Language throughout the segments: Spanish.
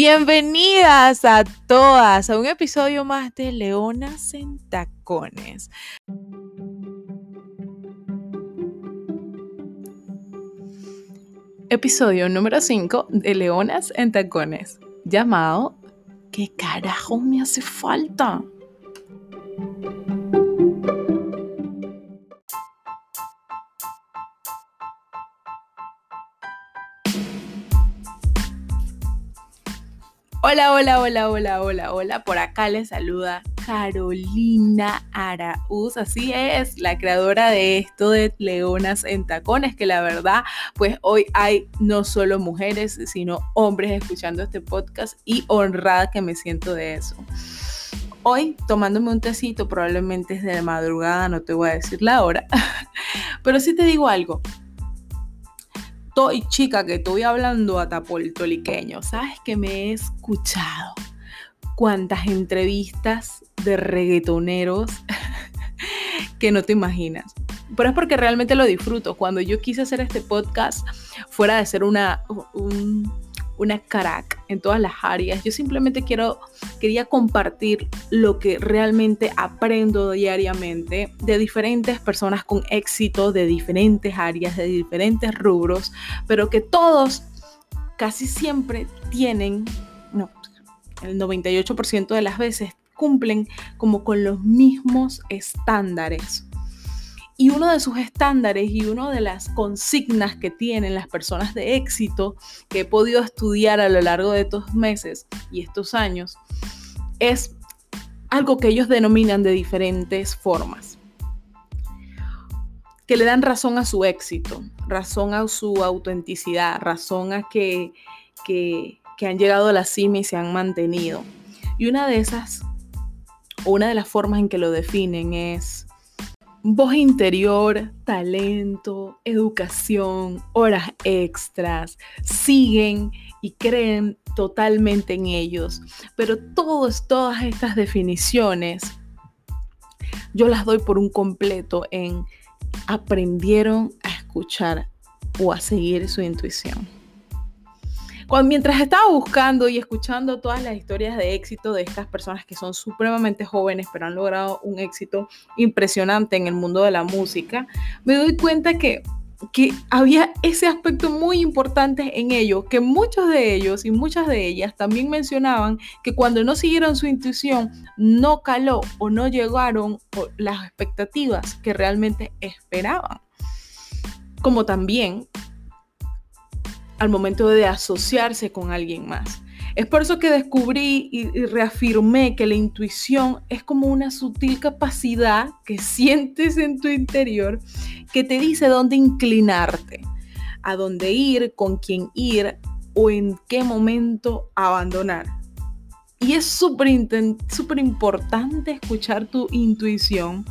Bienvenidas a todas a un episodio más de Leonas en Tacones. Episodio número 5 de Leonas en Tacones, llamado ¿Qué carajo me hace falta? Hola, hola, hola, hola, hola, hola. Por acá les saluda Carolina Araúz. Así es, la creadora de esto de Leonas en Tacones, que la verdad, pues hoy hay no solo mujeres, sino hombres escuchando este podcast y honrada que me siento de eso. Hoy tomándome un tecito, probablemente es de madrugada, no te voy a decir la hora, pero sí te digo algo, y chica que estoy hablando hasta puertorriqueño, sabes que me he escuchado cuántas entrevistas de reggaetoneros que no te imaginas. Pero es porque realmente lo disfruto. Cuando yo quise hacer este podcast, fuera de ser una, una crack en todas las áreas. Yo simplemente quiero, quería compartir lo que realmente aprendo diariamente de diferentes personas con éxito, de diferentes áreas, de diferentes rubros, pero que todos casi siempre tienen, el 98% de las veces cumplen como con los mismos estándares y uno de sus estándares y una de las consignas que tienen las personas de éxito que he podido estudiar a lo largo de estos meses y estos años es algo que ellos denominan de diferentes formas. Que le dan razón a su éxito, razón a su autenticidad, razón a que, que, que han llegado a la cima y se han mantenido. Y una de esas, una de las formas en que lo definen es voz interior, talento, educación, horas extras, siguen y creen totalmente en ellos. Pero todas, todas estas definiciones yo las doy por un completo en aprendieron a escuchar o a seguir su intuición mientras estaba buscando y escuchando todas las historias de éxito de estas personas que son supremamente jóvenes, pero han logrado un éxito impresionante en el mundo de la música, me doy cuenta que que había ese aspecto muy importante en ellos, que muchos de ellos y muchas de ellas también mencionaban que cuando no siguieron su intuición, no caló o no llegaron las expectativas que realmente esperaban. Como también al momento de asociarse con alguien más. Es por eso que descubrí y, reafirmé que la intuición es como una sutil capacidad que sientes en tu interior que te dice dónde inclinarte, a dónde ir, con quién ir o en qué momento abandonar. Y es súper importante escuchar tu intuición,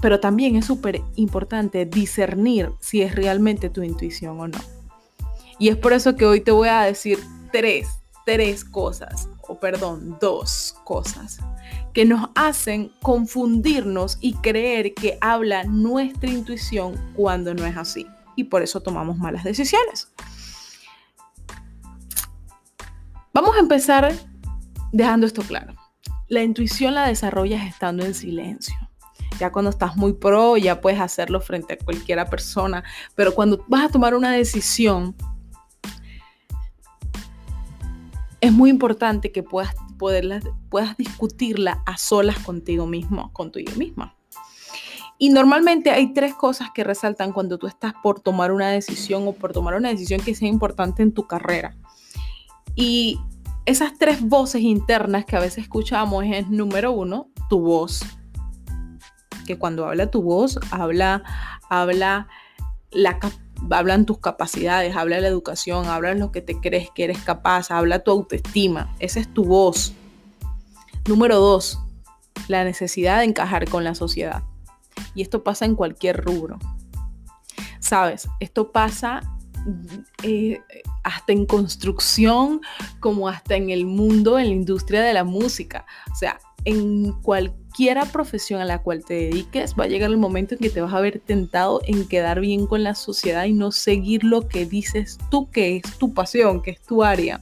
pero también es súper importante discernir si es realmente tu intuición o no. Y es por eso que hoy te voy a decir tres, tres cosas, o perdón, dos cosas, que nos hacen confundirnos y creer que habla nuestra intuición cuando no es así. Y por eso tomamos malas decisiones. Vamos a empezar dejando esto claro. La intuición la desarrollas estando en silencio. Ya cuando estás muy pro, ya puedes hacerlo frente a cualquiera persona, pero cuando vas a tomar una decisión, es muy importante que puedas, puedas discutirla a solas contigo mismo, contigo misma. Y normalmente hay tres cosas que resaltan cuando tú estás por tomar una decisión o por tomar una decisión que sea importante en tu carrera. Y esas tres voces internas que a veces escuchamos es, número uno, tu voz. Que cuando habla tu voz, habla, habla la capacidad hablan tus capacidades, habla la educación, habla lo que te crees que eres capaz, habla tu autoestima, esa es tu voz. Número dos, la necesidad de encajar con la sociedad. Y esto pasa en cualquier rubro. Sabes, esto pasa eh, hasta en construcción como hasta en el mundo, en la industria de la música. O sea, en cualquier profesión a la cual te dediques, va a llegar el momento en que te vas a ver tentado en quedar bien con la sociedad y no seguir lo que dices tú que es tu pasión, que es tu área.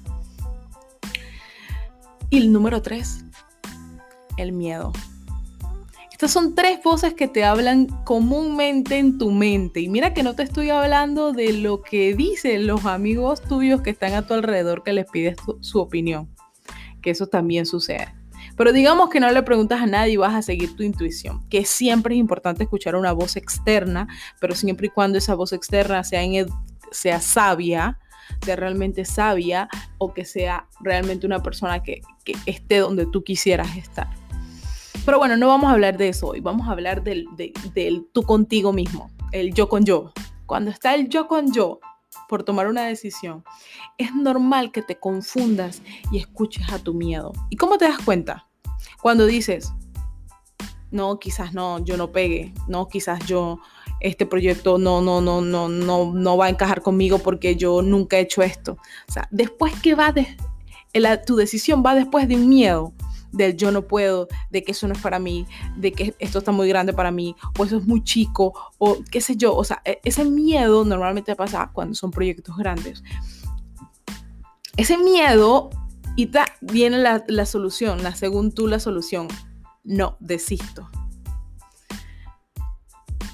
Y el número tres, el miedo. Estas son tres voces que te hablan comúnmente en tu mente. Y mira que no te estoy hablando de lo que dicen los amigos tuyos que están a tu alrededor que les pides su opinión. Que eso también sucede. Pero digamos que no le preguntas a nadie y vas a seguir tu intuición, que siempre es importante escuchar una voz externa, pero siempre y cuando esa voz externa sea, sea sabia, sea realmente sabia o que sea realmente una persona que, esté donde tú quisieras estar. Pero bueno, no vamos a hablar de eso hoy, vamos a hablar del, del tú contigo mismo, el yo con yo. Cuando está el yo con yo, por tomar una decisión, es normal que te confundas y escuches a tu miedo. ¿Y cómo te das cuenta? Cuando dices, no, quizás no, yo no pegue, no, quizás yo, este proyecto no, no, no, no, no, no va a encajar conmigo porque yo nunca he hecho esto. O sea, después que va, de, tu decisión va después de un miedo del yo no puedo, de que eso no es para mí, de que esto está muy grande para mí, o eso es muy chico, o qué sé yo. O sea, e, ese miedo normalmente pasa cuando son proyectos grandes. Ese miedo, y viene la, la solución, la según tú la solución. No, desisto.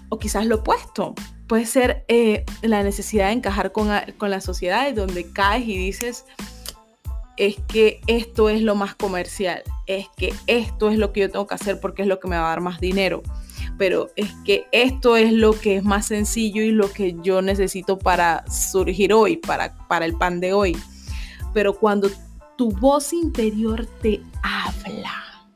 O quizás lo opuesto. Puede ser eh, la necesidad de encajar con, con la sociedad, donde caes y dices, es que esto es lo más comercial, es que esto es lo que yo tengo que hacer porque es lo que me va a dar más dinero, pero es que esto es lo que es más sencillo y lo que yo necesito para surgir hoy, para, para el pan de hoy. Pero cuando tu voz interior te habla,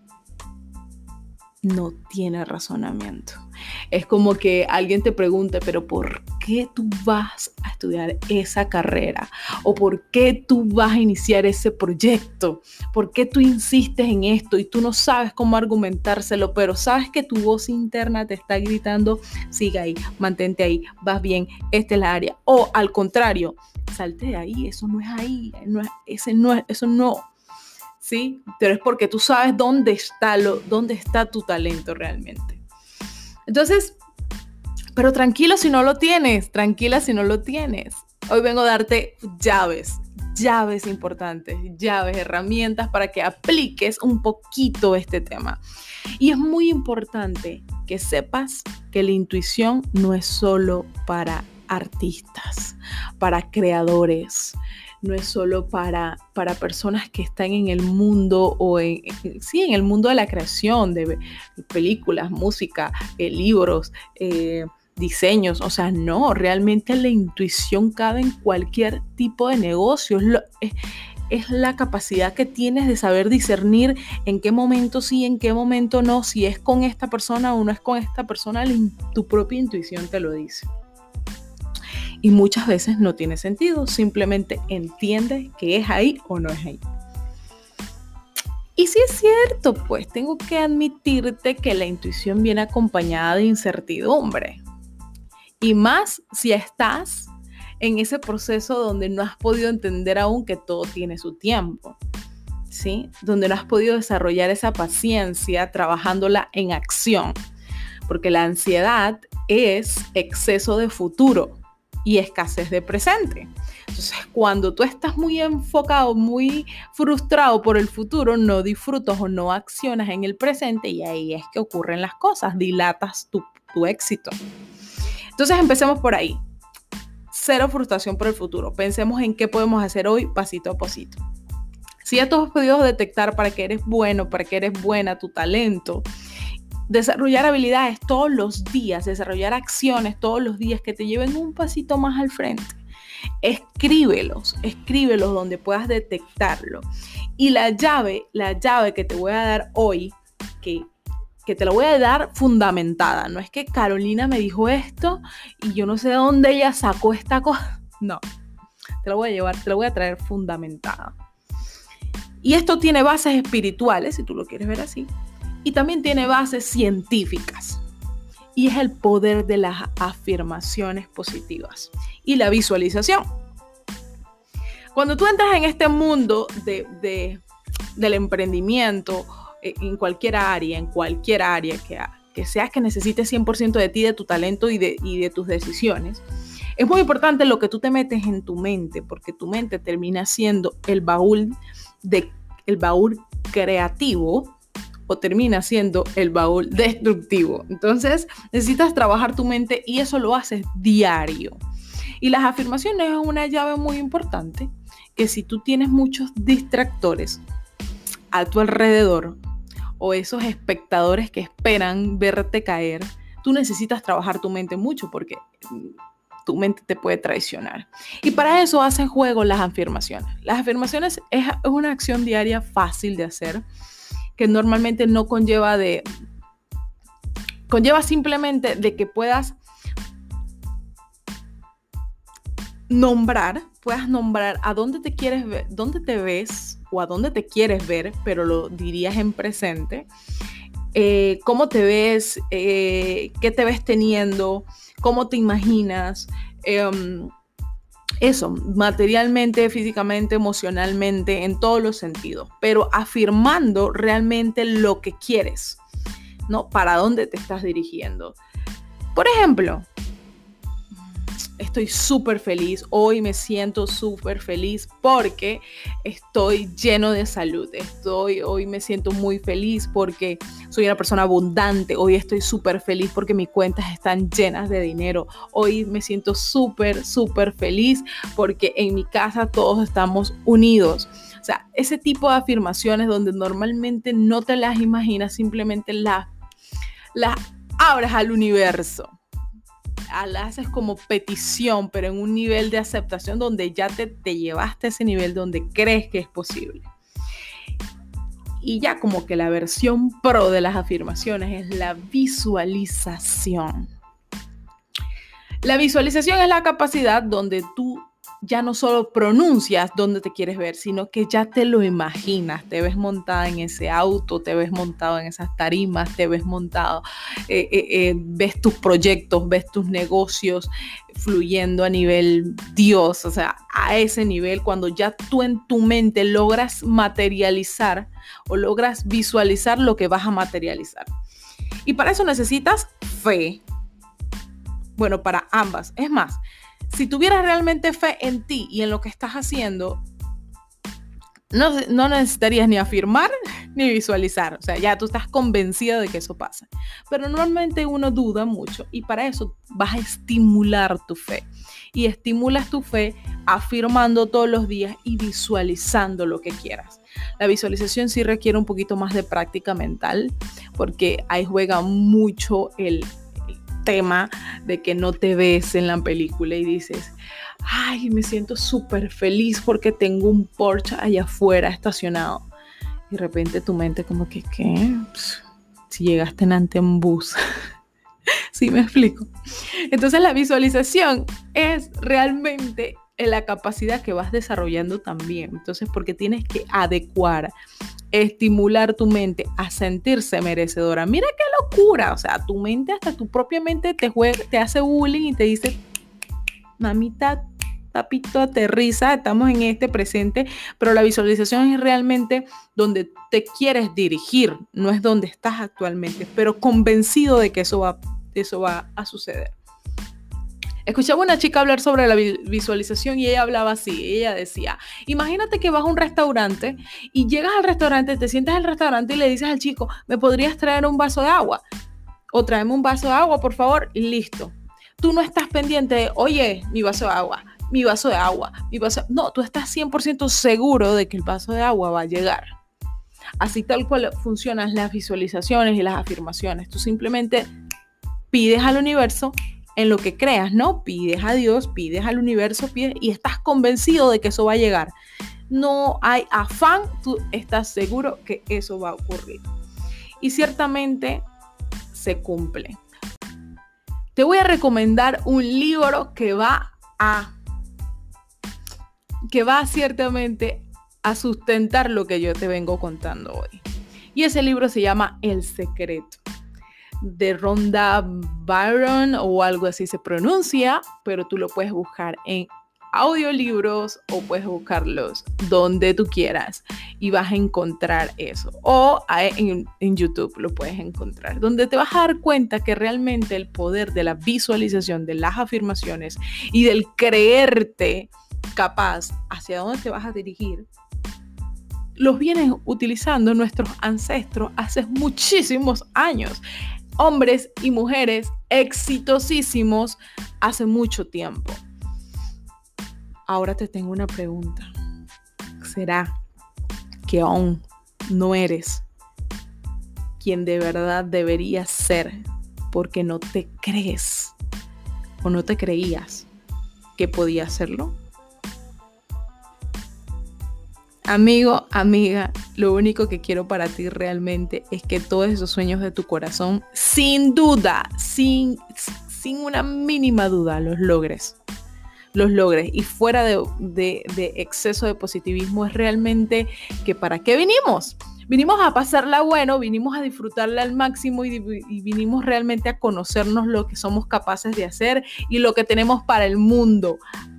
no tiene razonamiento. Es como que alguien te pregunte, pero ¿por qué tú vas a estudiar esa carrera? ¿O por qué tú vas a iniciar ese proyecto? ¿Por qué tú insistes en esto y tú no sabes cómo argumentárselo, pero sabes que tu voz interna te está gritando, siga ahí, mantente ahí, vas bien, esta es la área. O al contrario, salte de ahí, eso no es ahí, ese no es, eso no. ¿Sí? Pero es porque tú sabes dónde está, lo, dónde está tu talento realmente. Entonces, pero tranquilo si no lo tienes, tranquila si no lo tienes. Hoy vengo a darte llaves, llaves importantes, llaves, herramientas para que apliques un poquito este tema. Y es muy importante que sepas que la intuición no es solo para artistas, para creadores, no es solo para, para personas que están en el mundo o en, sí, en el mundo de la creación de películas, música, eh, libros, eh, diseños. O sea, no, realmente la intuición cabe en cualquier tipo de negocio. Es, es la capacidad que tienes de saber discernir en qué momento sí, en qué momento no, si es con esta persona o no es con esta persona, tu propia intuición te lo dice y muchas veces no tiene sentido, simplemente entiende que es ahí o no es ahí. Y si es cierto, pues tengo que admitirte que la intuición viene acompañada de incertidumbre. Y más si estás en ese proceso donde no has podido entender aún que todo tiene su tiempo. ¿Sí? Donde no has podido desarrollar esa paciencia trabajándola en acción. Porque la ansiedad es exceso de futuro y escasez de presente. Entonces, cuando tú estás muy enfocado, muy frustrado por el futuro, no disfrutas o no accionas en el presente y ahí es que ocurren las cosas, dilatas tu, éxito. Entonces, empecemos por ahí. Cero frustración por el futuro. Pensemos en qué podemos hacer hoy pasito a pasito. Si ya tú has podido detectar para que eres bueno, para que eres buena, tu talento, desarrollar habilidades todos los días, desarrollar acciones todos los días que te lleven un pasito más al frente. Escríbelos, escríbelos donde puedas detectarlo. Y la llave, la llave que te voy a dar hoy, que, que te la voy a dar fundamentada, no es que Carolina me dijo esto y yo no sé de dónde ella sacó esta cosa. No, te la voy a llevar, te la voy a traer fundamentada. Y esto tiene bases espirituales, si tú lo quieres ver así, y también tiene bases científicas. Y es el poder de las afirmaciones positivas y la visualización. Cuando tú entras en este mundo de, del emprendimiento, eh, en cualquier área, en cualquier área que, que seas que necesites 100% de ti, de tu talento y de, y de tus decisiones, es muy importante lo que tú te metes en tu mente, porque tu mente termina siendo el baúl de el baúl creativo o termina siendo el baúl destructivo. Entonces necesitas trabajar tu mente y eso lo haces diario. Y las afirmaciones es una llave muy importante que si tú tienes muchos distractores a tu alrededor o esos espectadores que esperan verte caer, tú necesitas trabajar tu mente mucho porque tu mente te puede traicionar. Y para eso hacen juego las afirmaciones. Las afirmaciones es una acción diaria fácil de hacer que normalmente no conlleva de conlleva simplemente de que puedas nombrar, puedas nombrar a dónde te quieres ver, dónde te ves o a dónde te quieres ver, pero lo dirías en presente. Eh, cómo te ves, eh, qué te ves teniendo, cómo te imaginas. Em, eso, materialmente, físicamente, emocionalmente, en todos los sentidos, pero afirmando realmente lo que quieres, ¿no? Para dónde te estás dirigiendo. Por ejemplo, estoy súper feliz, hoy me siento súper feliz porque estoy lleno de salud, estoy, hoy me siento muy feliz porque soy una persona abundante, hoy estoy súper feliz porque mis cuentas están llenas de dinero, hoy me siento súper, súper feliz porque en mi casa todos estamos unidos. O sea, ese tipo de afirmaciones donde normalmente no te las imaginas, simplemente las, las abres al universo la haces como petición, pero en un nivel de aceptación donde ya te, te llevaste a ese nivel donde crees que es posible. Y ya como que la versión pro de las afirmaciones es la visualización. La visualización es la capacidad donde tú ya no solo pronuncias dónde te quieres ver, sino que ya te lo imaginas, te ves montada en ese auto, te ves montado en esas tarimas, te ves montado, eh, eh, eh, ves tus proyectos, ves tus negocios fluyendo a nivel Dios, o sea, a ese nivel, cuando ya tú en tu mente logras materializar o logras visualizar lo que vas a materializar. Y para eso necesitas fe. Bueno, para ambas. Es más, si tuvieras realmente fe en ti y en lo que estás haciendo, no, necesitarías ni afirmar ni visualizar. O sea, ya tú estás convencido de que eso pasa. Pero normalmente uno duda mucho y para eso vas a estimular tu fe. Y estimulas tu fe afirmando todos los días y visualizando lo que quieras. La visualización sí requiere un poquito más de práctica mental porque ahí juega mucho el tema de que no te ves en la película y dices, ay, me siento súper feliz porque tengo un Porsche allá afuera estacionado. Y de repente tu mente como que, ¿qué? si llegaste en bus. ¿Sí me explico? Entonces la visualización es realmente la capacidad que vas desarrollando también. Entonces, porque tienes que adecuar estimular tu mente a sentirse merecedora. Mira qué locura, o sea, tu mente, hasta tu propia mente te, te hace bullying y te dice, mamita, papito, aterriza, estamos en este presente, pero la visualización es realmente donde te quieres dirigir, no es donde estás actualmente, pero convencido de que eso va, eso va a suceder. Escuchaba una chica hablar sobre la visualización y ella hablaba así, ella decía, imagínate que vas a un restaurante y llegas al restaurante, te sientas al restaurante y le dices al chico, ¿me podrías traer un vaso de agua? O tráeme un vaso de agua, por favor, y listo. Tú no estás pendiente de, oye, mi vaso de agua, mi vaso de agua, mi vaso... No, tú estás 100% seguro de que el vaso de agua va a llegar. Así tal cual funcionan las visualizaciones y las afirmaciones. Tú simplemente pides al universo en lo que creas, ¿no? Pides a Dios, pides al universo, pides y estás convencido de que eso va a llegar. No hay afán, tú estás seguro que eso va a ocurrir. Y ciertamente se cumple. Te voy a recomendar un libro que va a que va ciertamente a sustentar lo que yo te vengo contando hoy. Y ese libro se llama El secreto de Ronda Byron o algo así se pronuncia, pero tú lo puedes buscar en audiolibros o puedes buscarlos donde tú quieras y vas a encontrar eso. O en, en, YouTube lo puedes encontrar, donde te vas a dar cuenta que realmente el poder de la visualización, de las afirmaciones y del creerte capaz hacia dónde te vas a dirigir los vienen utilizando nuestros ancestros hace muchísimos años. Hombres y mujeres exitosísimos hace mucho tiempo. Ahora te tengo una pregunta. ¿Será que aún no eres quien de verdad deberías ser porque no te crees o no te creías que podía hacerlo? Amigo, amiga, lo único que quiero para ti realmente es que todos esos sueños de tu corazón, sin duda, sin, sin una mínima duda, los logres. Los logres. Y fuera de, exceso de positivismo es realmente que para qué vinimos. Vinimos a pasarla bueno, vinimos a disfrutarla al máximo y, y, vinimos realmente a conocernos lo que somos capaces de hacer y lo que tenemos para el mundo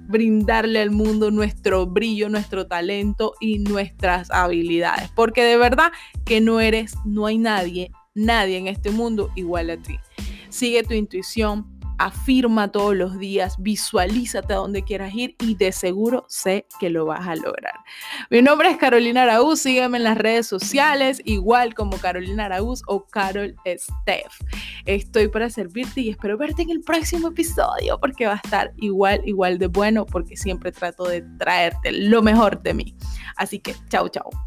brindarle al mundo nuestro brillo, nuestro talento y nuestras habilidades. Porque de verdad que no eres, no hay nadie, nadie en este mundo igual a ti. Sigue tu intuición, afirma todos los días, visualízate a donde quieras ir y de seguro sé que lo vas a lograr. Mi nombre es Carolina Araúz, sígueme en las redes sociales, igual como Carolina Araúz o Carol Steph. Estoy para servirte y espero verte en el próximo episodio porque va a estar igual, igual de bueno porque siempre trato de traerte lo mejor de mí. Así que, chao, chao.